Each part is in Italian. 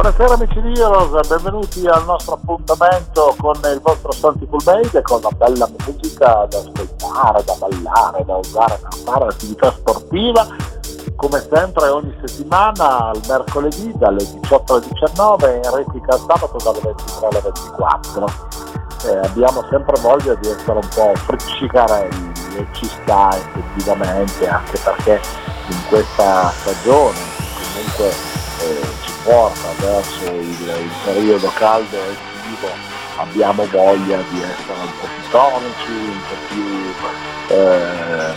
Buonasera amici di Heroes, benvenuti al nostro appuntamento con il vostro Santi Full Base con la bella musica da ascoltare, da ballare, da usare per fare attività sportiva. Come sempre ogni settimana al mercoledì dalle 18 alle 19 in replica al sabato dalle 23 alle 24. Eh, abbiamo sempre voglia di essere un po' friccicarelli e ci sta effettivamente anche perché in questa stagione comunque eh, porta verso il, il, periodo caldo e estivo abbiamo voglia di essere un po' più tonici, un po' più eh,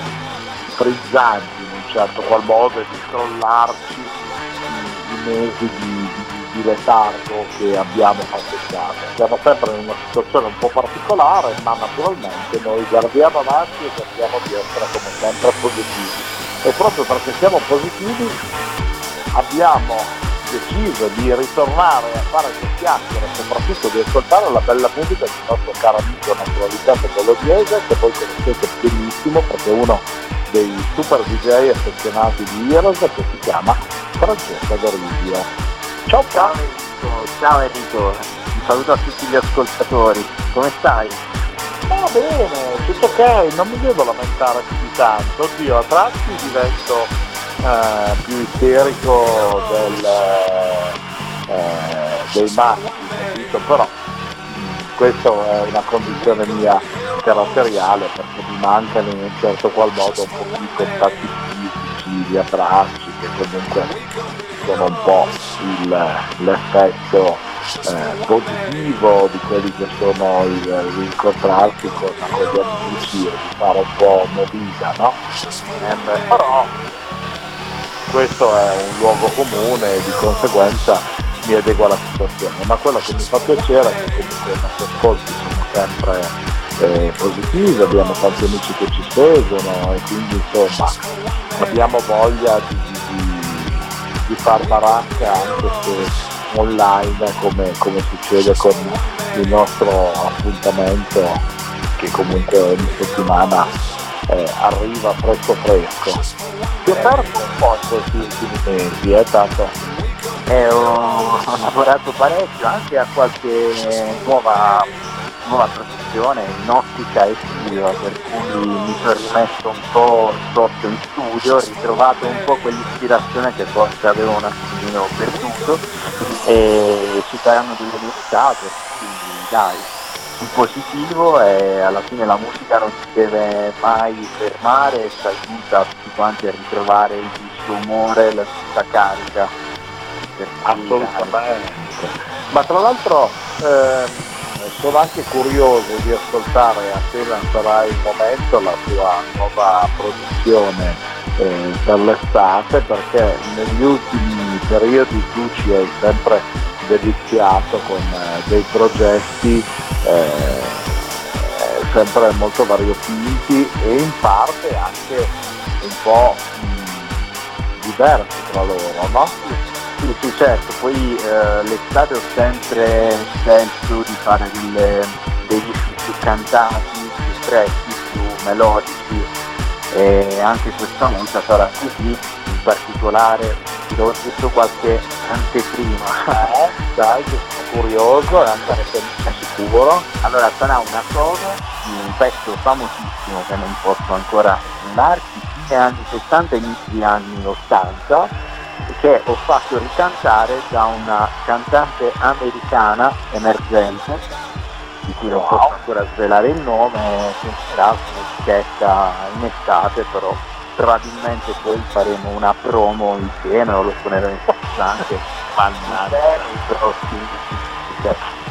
frizzanti in un certo qual modo e di scrollarci i, mesi di, di, di, letargo che abbiamo passato. Siamo sempre in una situazione un po' particolare, ma naturalmente noi guardiamo avanti e cerchiamo di essere come sempre positivi. E proprio perché siamo positivi abbiamo deciso di ritornare a fare due chiacchiere, soprattutto di ascoltare la bella musica del nostro caro amico naturalizzato bologese, che voi conoscete benissimo perché è uno dei super DJ affezionati di Heroes che si chiama Francesco Dorisio. Ciao. Ciao Enrico, ciao Enrico, un saluto a tutti gli ascoltatori, come stai? Va bene, tutto ok, non mi devo lamentare più di tanto, oddio a tratti divento Uh, più isterico del, uh, dei maschi, però questa è una condizione mia caratteriale perché mi mancano in un certo qual modo un po' più i contatti fisici, gli abbracci che comunque sono un po' il, l'effetto eh, positivo di quelli che sono l'incontrarsi con, con gli amici e di fare un po' movida, no? Eh, però questo è un luogo comune e di conseguenza mi adegua alla situazione, ma quello che mi fa piacere è che comunque i nostri ascolti sono sempre eh, positivi, abbiamo tanti amici che ci seguono e quindi insomma abbiamo voglia di, di, di far baracca anche se online come, come succede con il nostro appuntamento che comunque ogni settimana eh, arriva fresco fresco. Si è perso un po' in questi ultimi mesi, eh, tanto. Eh, ho, ho, lavorato parecchio anche a qualche nuova, nuova produzione in ottica estiva, per cui mi sono rimesso un po' sotto in studio, ho ritrovato un po' quell'ispirazione che forse avevo un attimino perduto e ci saranno delle novità, quindi dai, sul positivo e alla fine la musica non si deve mai fermare e ci aiuta tutti quanti a ritrovare il giusto umore, la giusta carica. Assolutamente. Ma tra l'altro eh, sono anche curioso di ascoltare appena sarà il momento la tua nuova produzione eh, per l'estate perché negli ultimi periodi tu ci hai sempre deliziato con eh, dei progetti eh, sempre molto variopinti e in parte anche un po' mh, diversi tra loro, no? Sì, sì, certo, poi eh, l'estate ho sempre scelto di fare delle, dischi più cantati, più stretti, più melodici e anche questa volta sarà così, in particolare ti ho detto qualche anteprima. Eh, dai, che sono curioso e anche sicuro. Allora sarà una cover di un pezzo famosissimo che non posso ancora darti, fine anni 70 inizi anni 80, che ho fatto ricantare da una cantante americana emergente, di cui non wow. posso ancora svelare il nome, che sarà un'etichetta in estate però probabilmente poi faremo una promo insieme o lo suoneremo anche i prossimi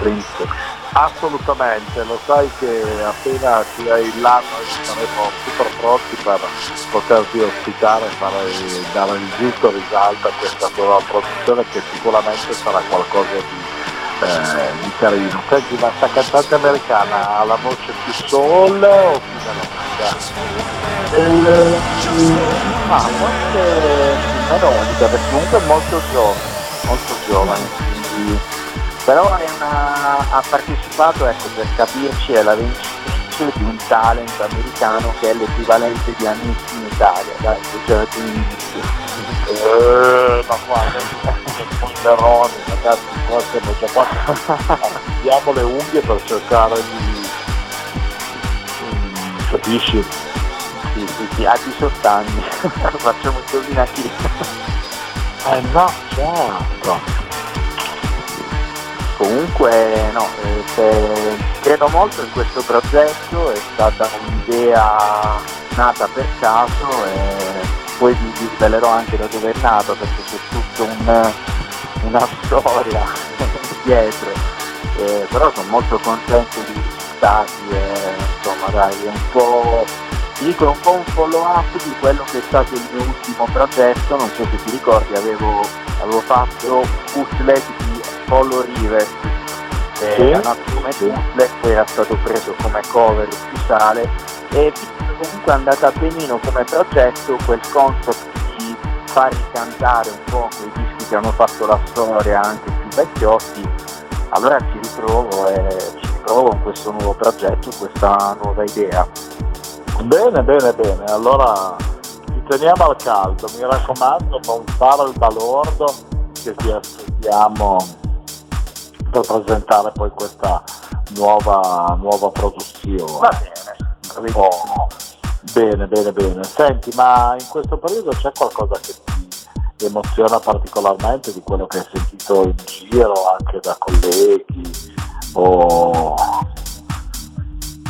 Prince. Assolutamente, lo sai che appena ci hai l'anno saremo super pronti per poterti ospitare e dare il giusto risalto a questa tua produzione che sicuramente sarà qualcosa di, eh, di carino. Senti, ma sta cantante americana ha la voce più soul o più melodica? Eh, ma forse melodica perché comunque è molto giovane, molto giovane, quindi... però una... ha partecipato, ecco, per capirci, alla vincitrice di un talent americano che è l'equivalente di Amici in Italia, dai, un inizio. Eh, ma guarda, spoileroni, ragazzi, qua siamo già qua, diamo le unghie per cercare di... capisci? Sì, sì, sì, a 18 anni, facciamo il indovinati. eh no, certo. Comunque no, eh, credo molto in questo progetto, è stata un'idea nata per caso e poi vi, vi svelerò anche da dove è nato perché c'è tutta un, una storia dietro, eh, però sono molto contento di risultati e insomma dai, è un po' dico un po' un follow up di quello che è stato il mio ultimo progetto, non so se ti ricordi, avevo, avevo fatto bootleg di Follow River, eh, sì, nato come bootleg, era stato preso come cover ufficiale. E comunque è andata benino come progetto quel concept di far ricantare un po' quei dischi che hanno fatto la storia anche più vecchiotti, allora ci ritrovo e ci ritrovo in questo nuovo progetto, questa nuova idea. Bene, bene, bene, allora ci teniamo al caldo, mi raccomando, non fare il balordo che ti aspettiamo per presentare poi questa nuova, nuova produzione. Va bene. Oh, bene, bene, bene. Senti, ma in questo periodo c'è qualcosa che ti emoziona particolarmente di quello che hai sentito in giro anche da colleghi o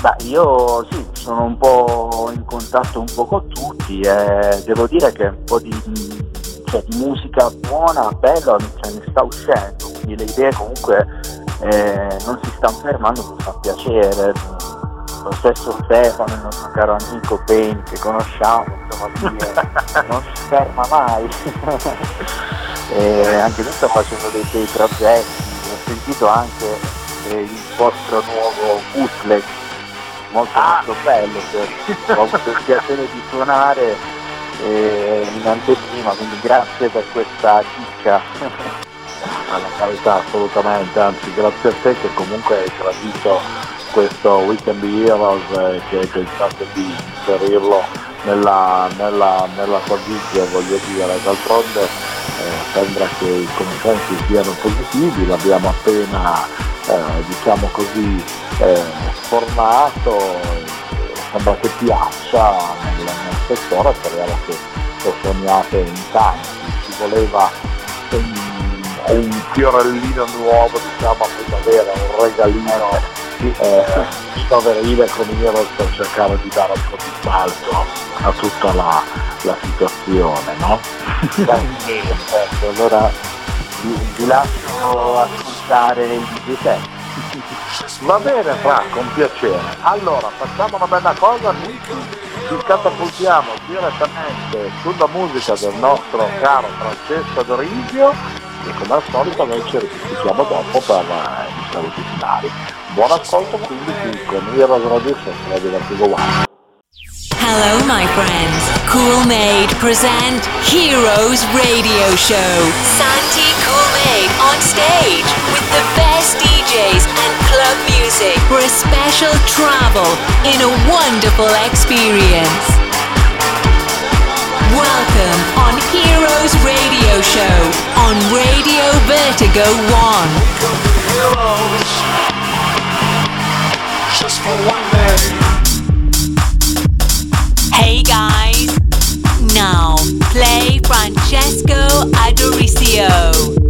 Beh, io sì, sono un po' in contatto un po' con tutti e devo dire che un po' di, cioè, di musica buona, bella, cioè, ne sta uscendo, quindi le idee comunque eh, non si stanno fermando, mi fa piacere. Lo stesso Stefano, il nostro caro amico Payne che conosciamo, insomma, lui non si ferma mai. e anche lui sta facendo dei bei progetti, ho sentito anche eh, il vostro nuovo bootleg molto ah. molto bello, cioè, ho avuto il piacere di suonare eh, in anteprima, quindi grazie per questa chicca. Alla carità assolutamente, anzi grazie a te che comunque hai gradito questo Weekend Heroes e che hai pensato di inserirlo nella, nella, nella tua video, voglio dire, d'altronde eh, sembra che i consensi siano positivi, l'abbiamo appena eh, diciamo così eh, formato, sembra che piaccia nel, speriamo che lo sogniate in tanti, ci voleva un, un fiorellino nuovo diciamo a primavera, un regalino eh, come io per cercare di dare un po' di sbalzo a tutta la, la situazione, no? Perfetto, allora vi, vi lascio ascoltare il DJ Va bene Fra, con piacere. Allora, facciamo una bella cosa, ci catapultiamo direttamente sulla musica del nostro caro Francesco Dorisio e come al solito noi ci risentiamo dopo per i saluti finali. Buon ascolto quindi qui con Heroes Radio Radio Vertigo One. Hello, my friends. Cool Made present Heroes Radio Show. Santi Cool Made on stage with the best DJs and club music for a special travel in a wonderful experience. Welcome on Heroes Radio Show on Radio Vertigo 1 just for one day. Hey guys, now play Francesco Adoricio.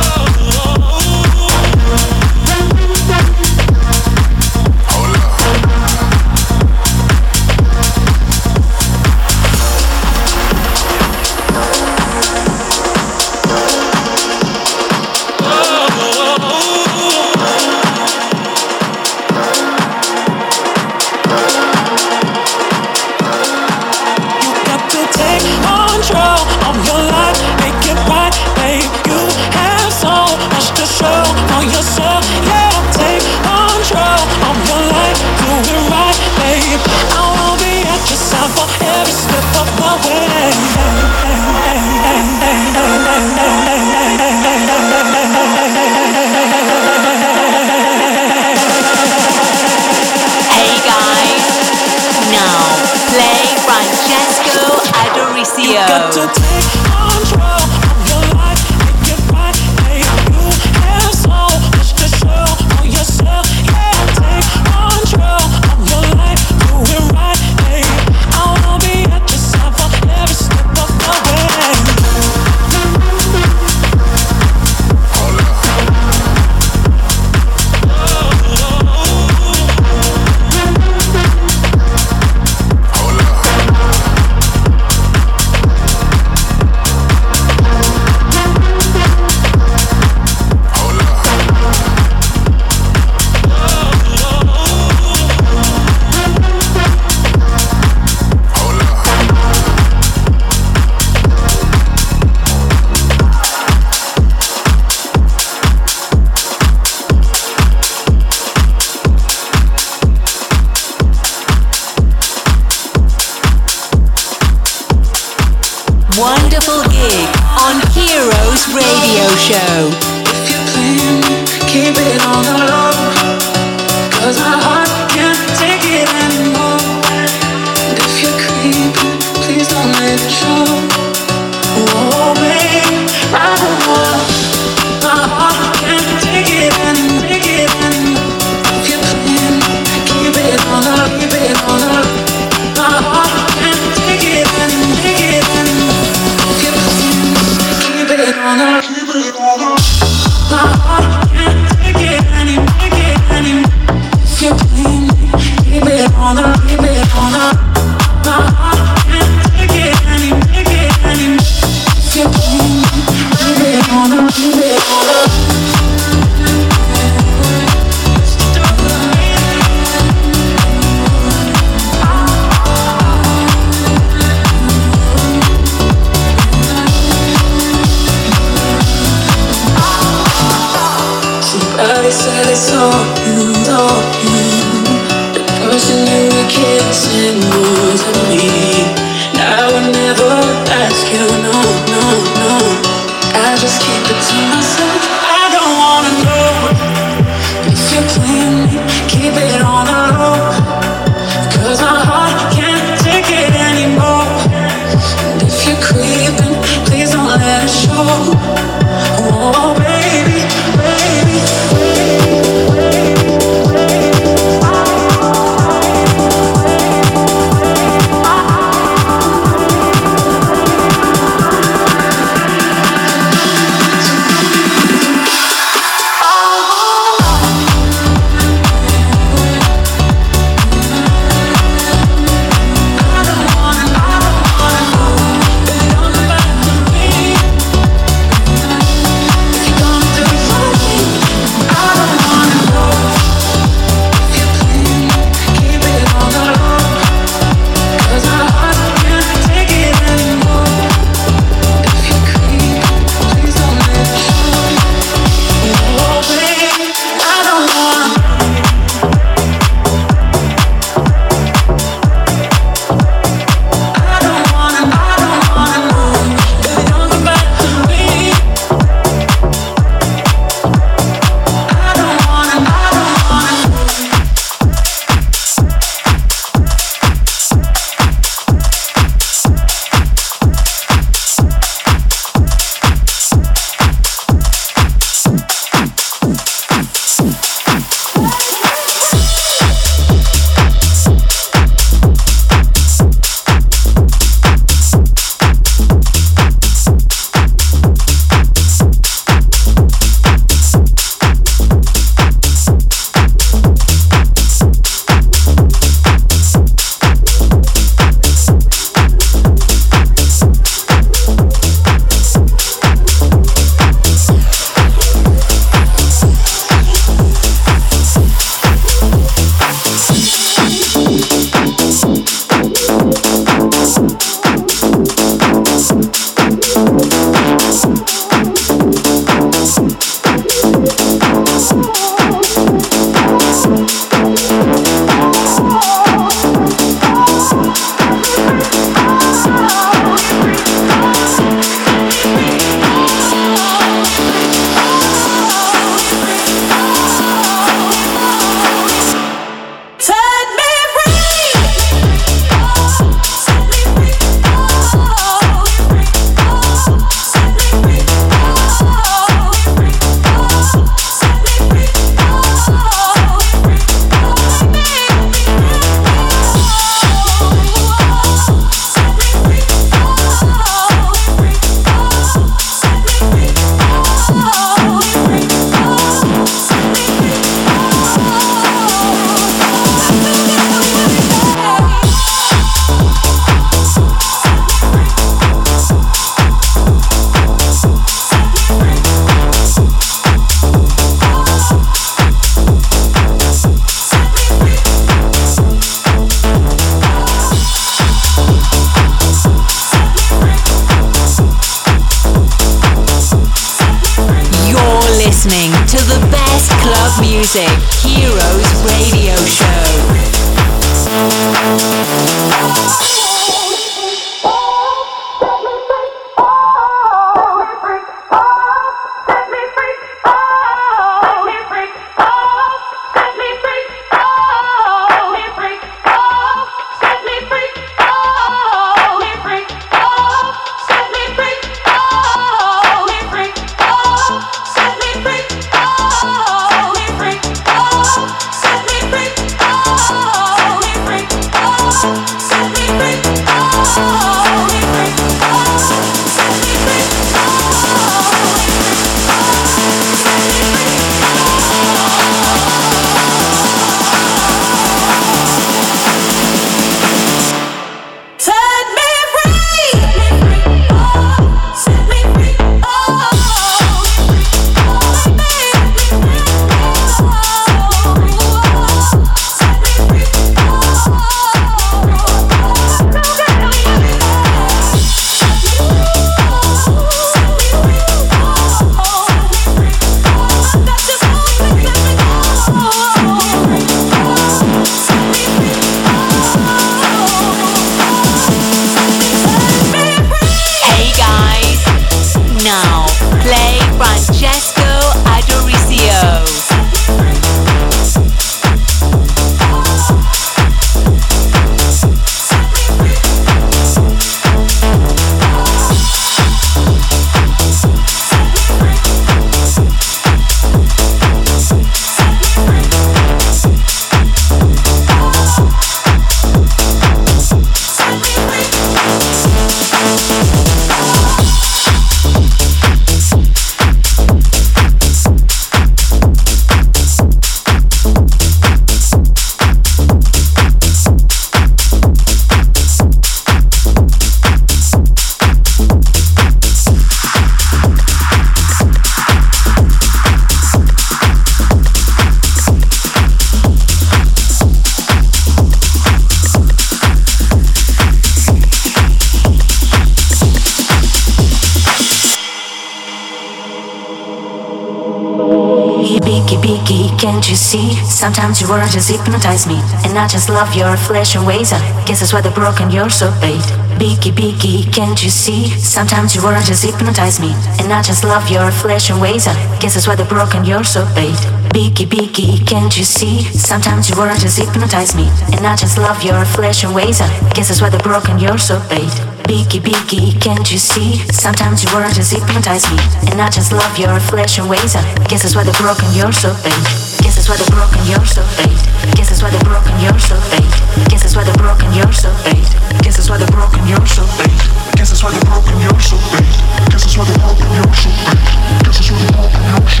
Can't you see? Sometimes your words just hypnotize me. And I just love your flesh and ways. I guess that's why they're broken, you're so bait. Beaky, beaky, can't you see? Sometimes your words just hypnotize me. And I just love your flesh and ways. I guess that's why they're broken, you're so bait. Beaky, beaky, can't you see? Sometimes your words just hypnotize me. And I just love your flesh and ways. I guess that's why they're broken, you're so bait. Beaky, beaky, can't you see? Sometimes your words just hypnotize me. And I just love your flesh and ways. I guess that's why they're broken, you're so bait. Guess that's why they're broken, you're so bait. Guess that's why they're broken, you're so bait. Guess that's why they're broken, you're so bait. Guess that's why they're broken, you're so bait. Guess that's why they're broken, you're so bait. Guess that's why they're broken, you're so bait. Guess that's why they're broken, you're so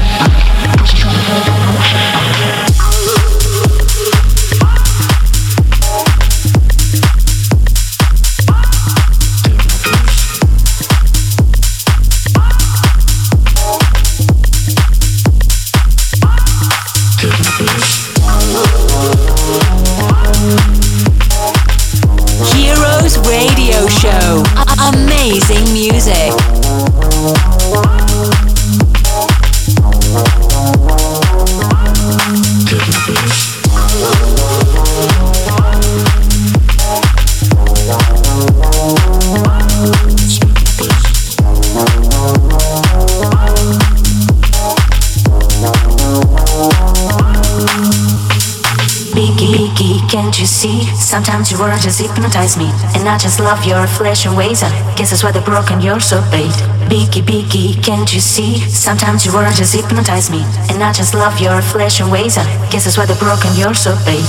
bait. Can't you see? Sometimes your words just hypnotize me. And I just love your flesh and ways. I guess that's why they're broken, you're so bait. Beaky, beaky, can't you see? Sometimes your words just hypnotize me. And I just love your flesh and ways. I guess that's why they're broken, you're so bait.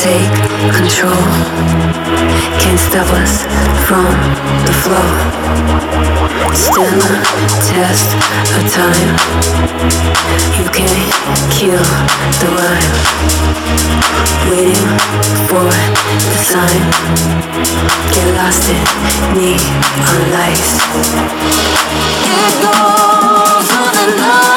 Take control. Can't stop us from the flow. The test of time. You can't kill the rhyme. Waiting for the sign. Get lost in neon lights. It goes on and on.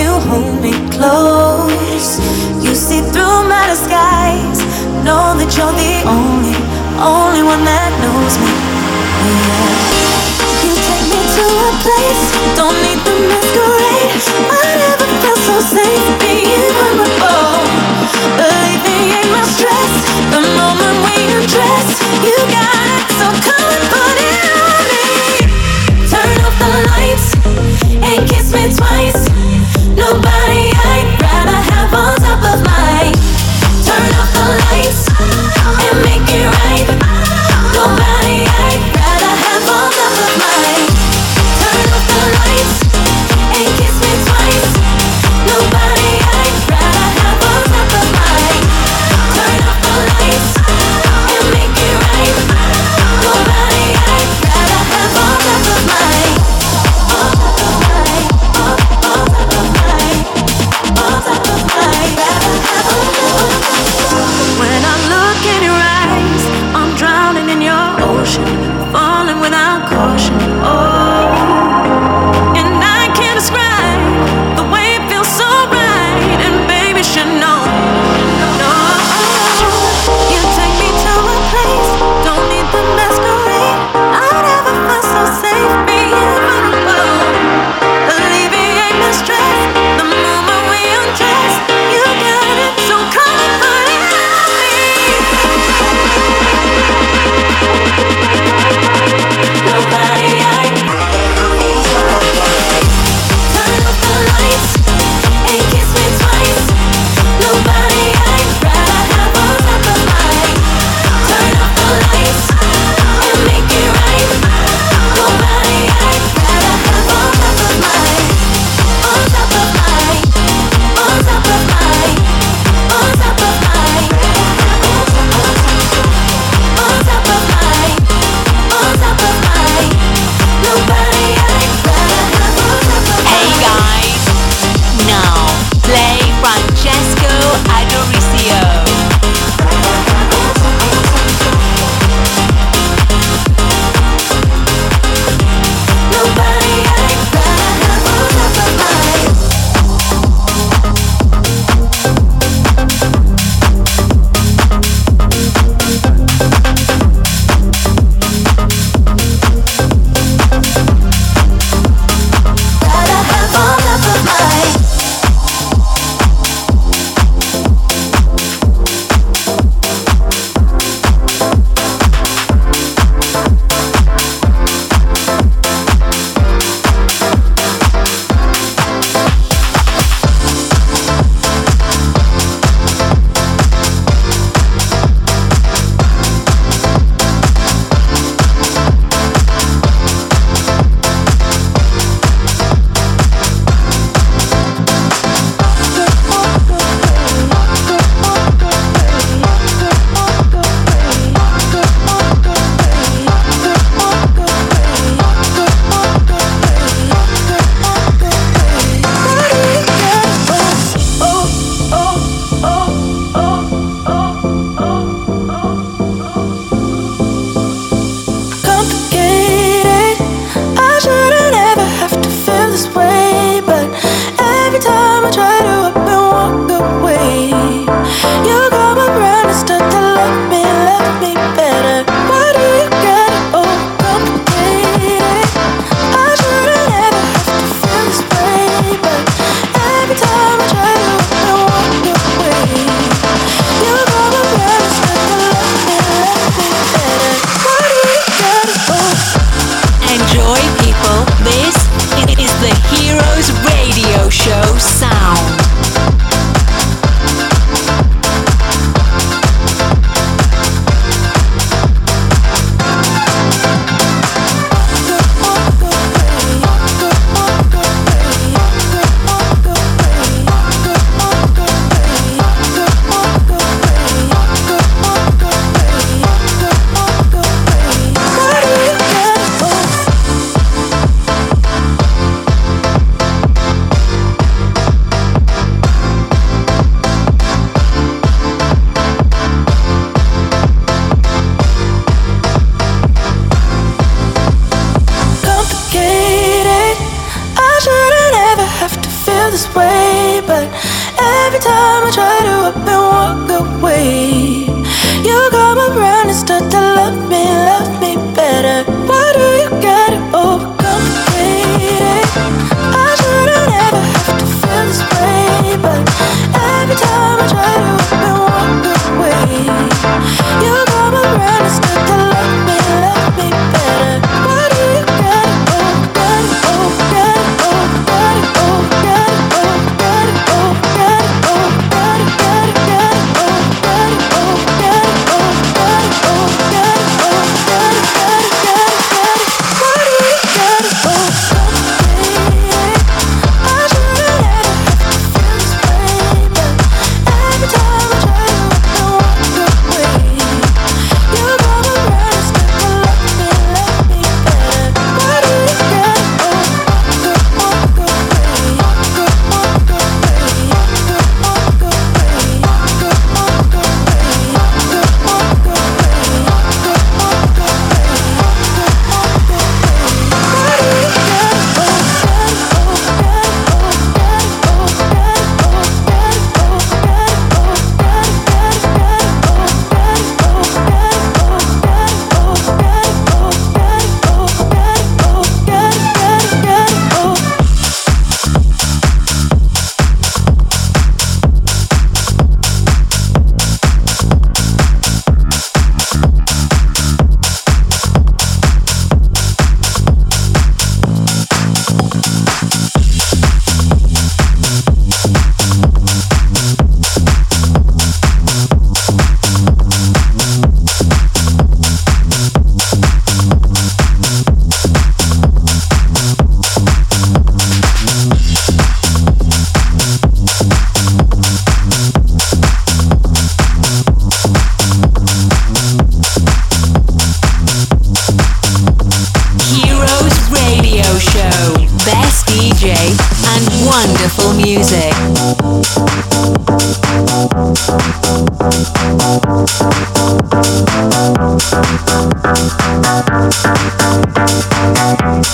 You hold me close. You see through my disguise. Know that you're the only, only one that knows me. Yeah. You take me to a place. Don't need the masquerade. I never felt so safe being vulnerable. Ain't my stress. The moment we undress, you got it. So come and put it on me. Turn off the lights and kiss me twice nobody I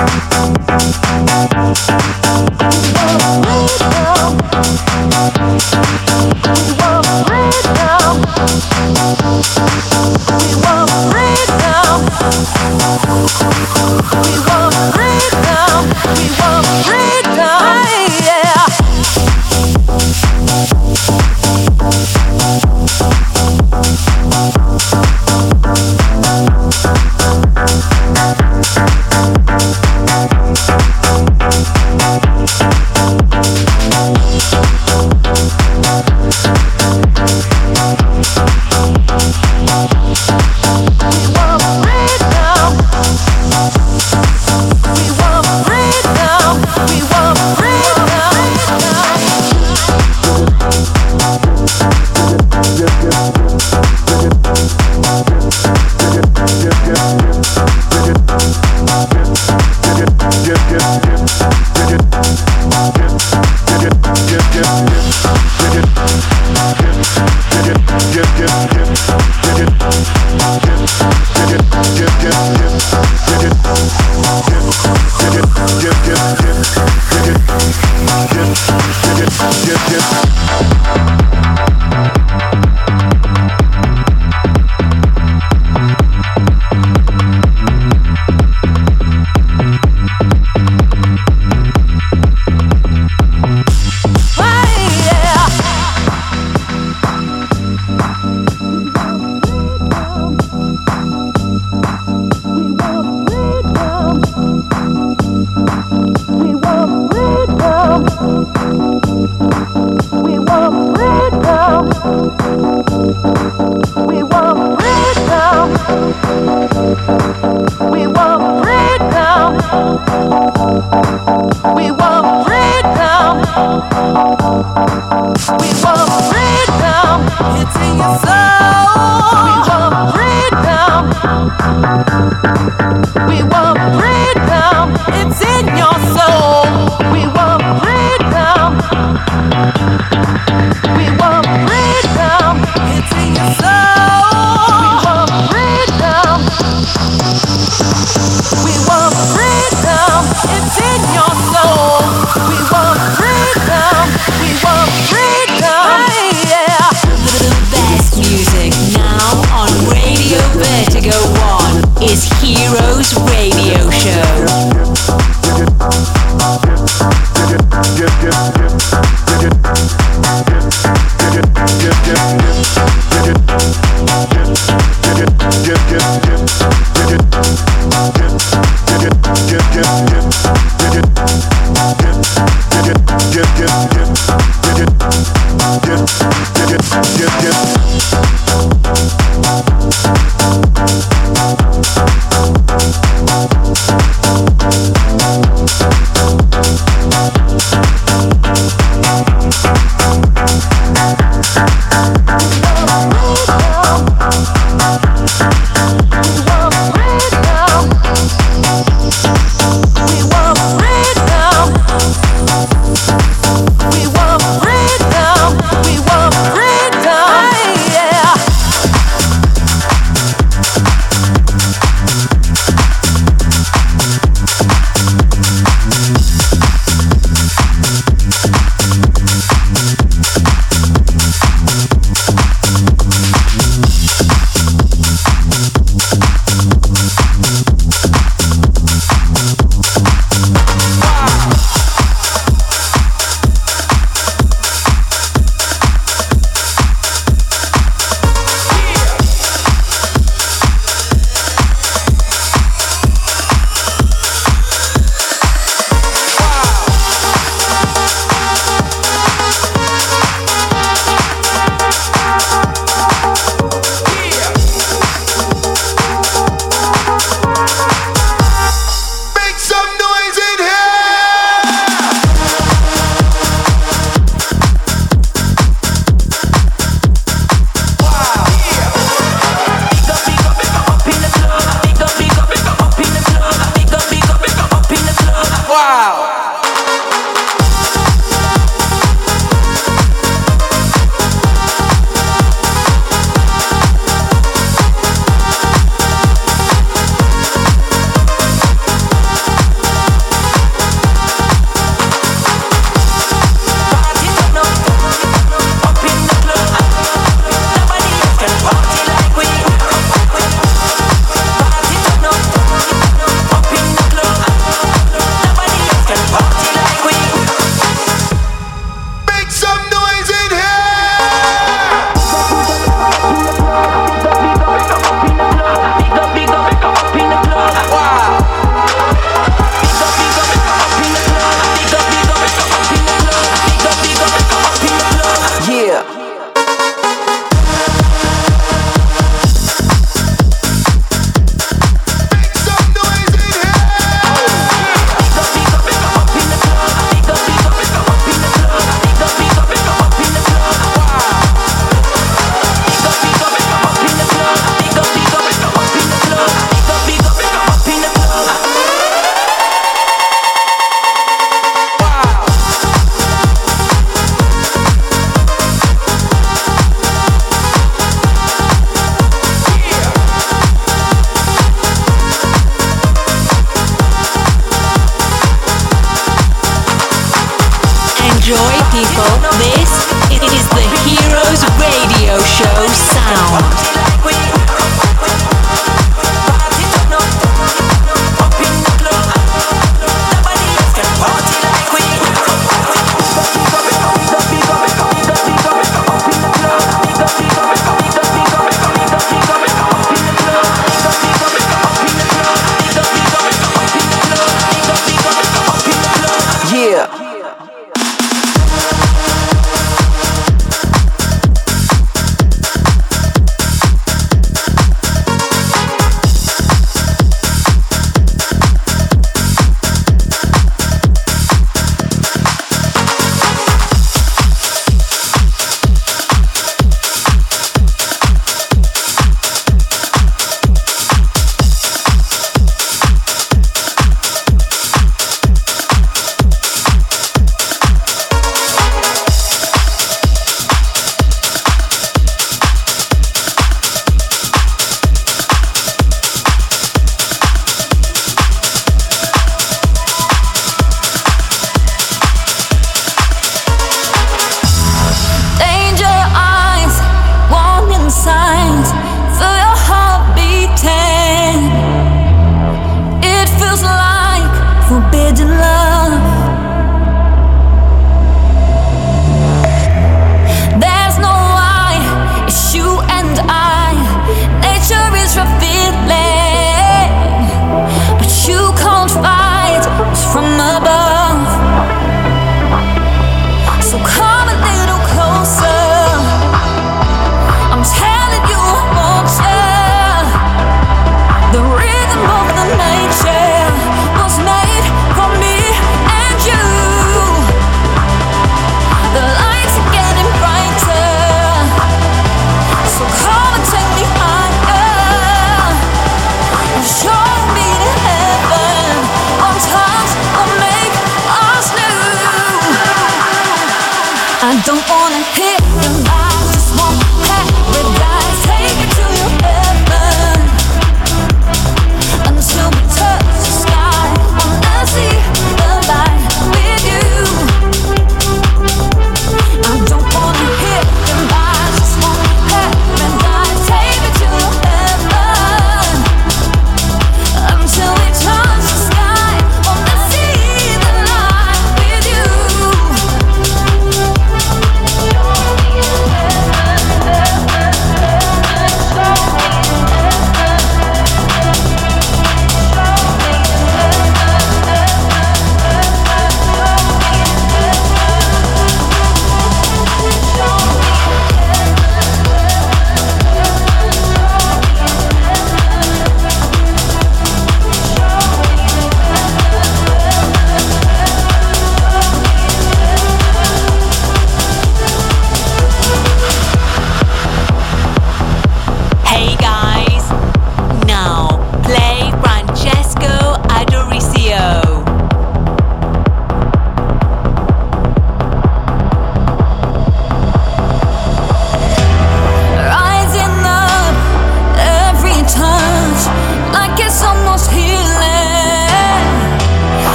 Thank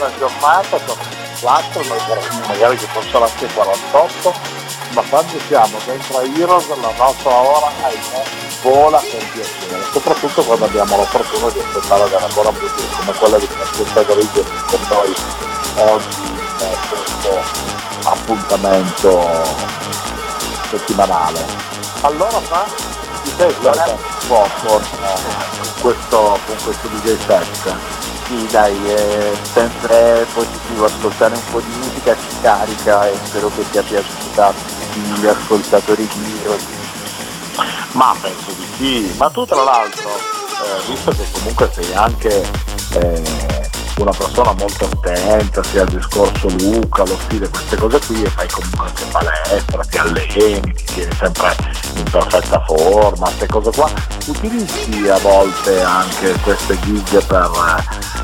una giornata, sono 4, magari che possono anche 48, ma quando siamo dentro a Heroes la nostra ora ahimè vola con piacere, soprattutto quando abbiamo la fortuna di aspettare della buona musica come quella di Francesca Grigio con noi oggi in questo appuntamento settimanale. Allora Fra, ti sei sbagliato un po' con, eh, questo, con questo DJ set? Sì, dai, è sempre positivo ascoltare un po' di musica ci carica e spero che sia piaciuta a tutti gli ascoltatori di Heroes. Ma penso di sì, ma tu tra l'altro, eh, visto che comunque sei anche eh, una persona molto attenta sia al discorso Luca, lo stile, queste cose qui e fai comunque anche palestra, ti alleni, ti tieni sempre in perfetta forma, queste cose qua, utilizzi a volte anche queste gig per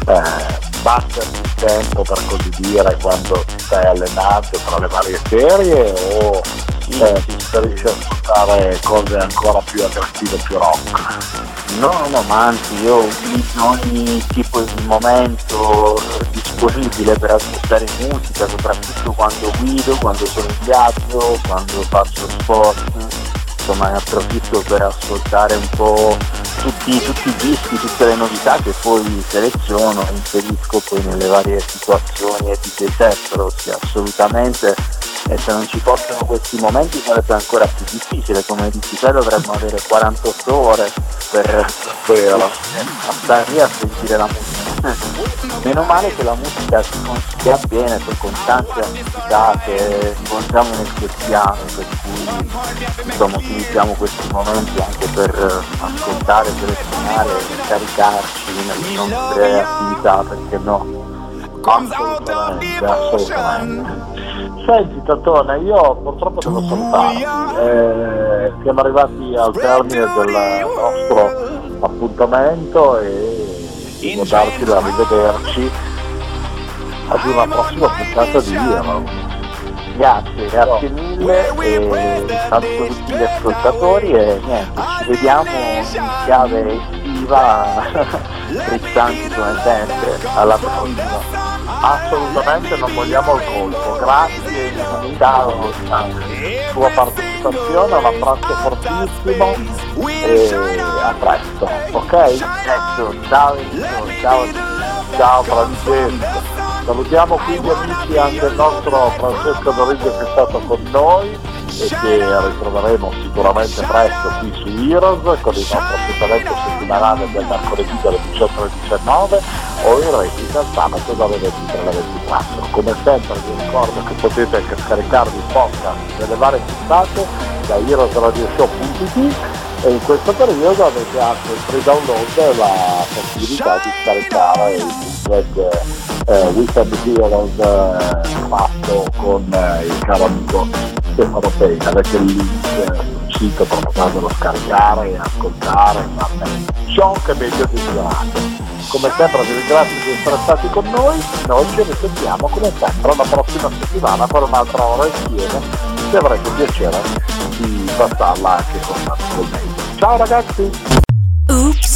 eh, batterti il tempo per così dire quando stai allenando tra le varie serie o eh, preferisci ascoltare cose ancora più aggressive, più rock? No, no, ma anzi io utilizzo ogni tipo di momento disponibile per ascoltare musica, soprattutto quando guido, quando sono in viaggio, quando faccio sport, insomma ne approfitto per ascoltare un po' tutti, tutti i dischi, tutte le novità che poi seleziono e inserisco poi nelle varie situazioni e set, però sì, assolutamente e se non ci fossero questi momenti sarebbe ancora più difficile, come dici te dovremmo avere 48 ore per Vero. stare lì a sentire la musica. Meno male che la musica si consiglia bene per con tante attività che svolgiamo nel quotidiano, per cui insomma utilizziamo questi momenti anche per ascoltare, selezionare caricarci nelle nostre attività, perché no? Assolutamente, assolutamente. Senti Tatone, io purtroppo devo salutarti, eh, siamo arrivati al termine del nostro appuntamento e devo darti da rivederci ad una prossima puntata di Hero. Grazie, grazie mille e saluto tutti gli ascoltatori e niente, ci vediamo in chiave estiva, frizzanti come sempre, alla prossima. Assolutamente non vogliamo il colpo, grazie ciao, sua partecipazione, un abbraccio fortissimo e a presto, ok? Ecco, ciao ciao. Ciao Francesco. Salutiamo quindi amici anche il nostro Francesco Dorigo che è stato con noi e che ritroveremo sicuramente presto qui su Heroes con il nostro appuntamento settimanale del mercoledì dalle 18 alle 19 o in replica sabato dalle 23 alle 24. Come sempre vi ricordo che potete anche scaricarvi il podcast delle varie puntate da heroesradioshow.it e in questo periodo avete anche il free download e la possibilità di scaricare il bootleg eh, Weekend Heroes eh, fatto con eh, il caro amico Stefano Pena avete il link eh, sito per poterlo scaricare, ascoltare, farne ciò che meglio desiderate. Come sempre vi ringrazio di essere stati con noi, noi ci risentiamo come sempre la prossima settimana per un'altra ora insieme se avrete piacere di passarla anche con me. Ciao ragazzi! Oops,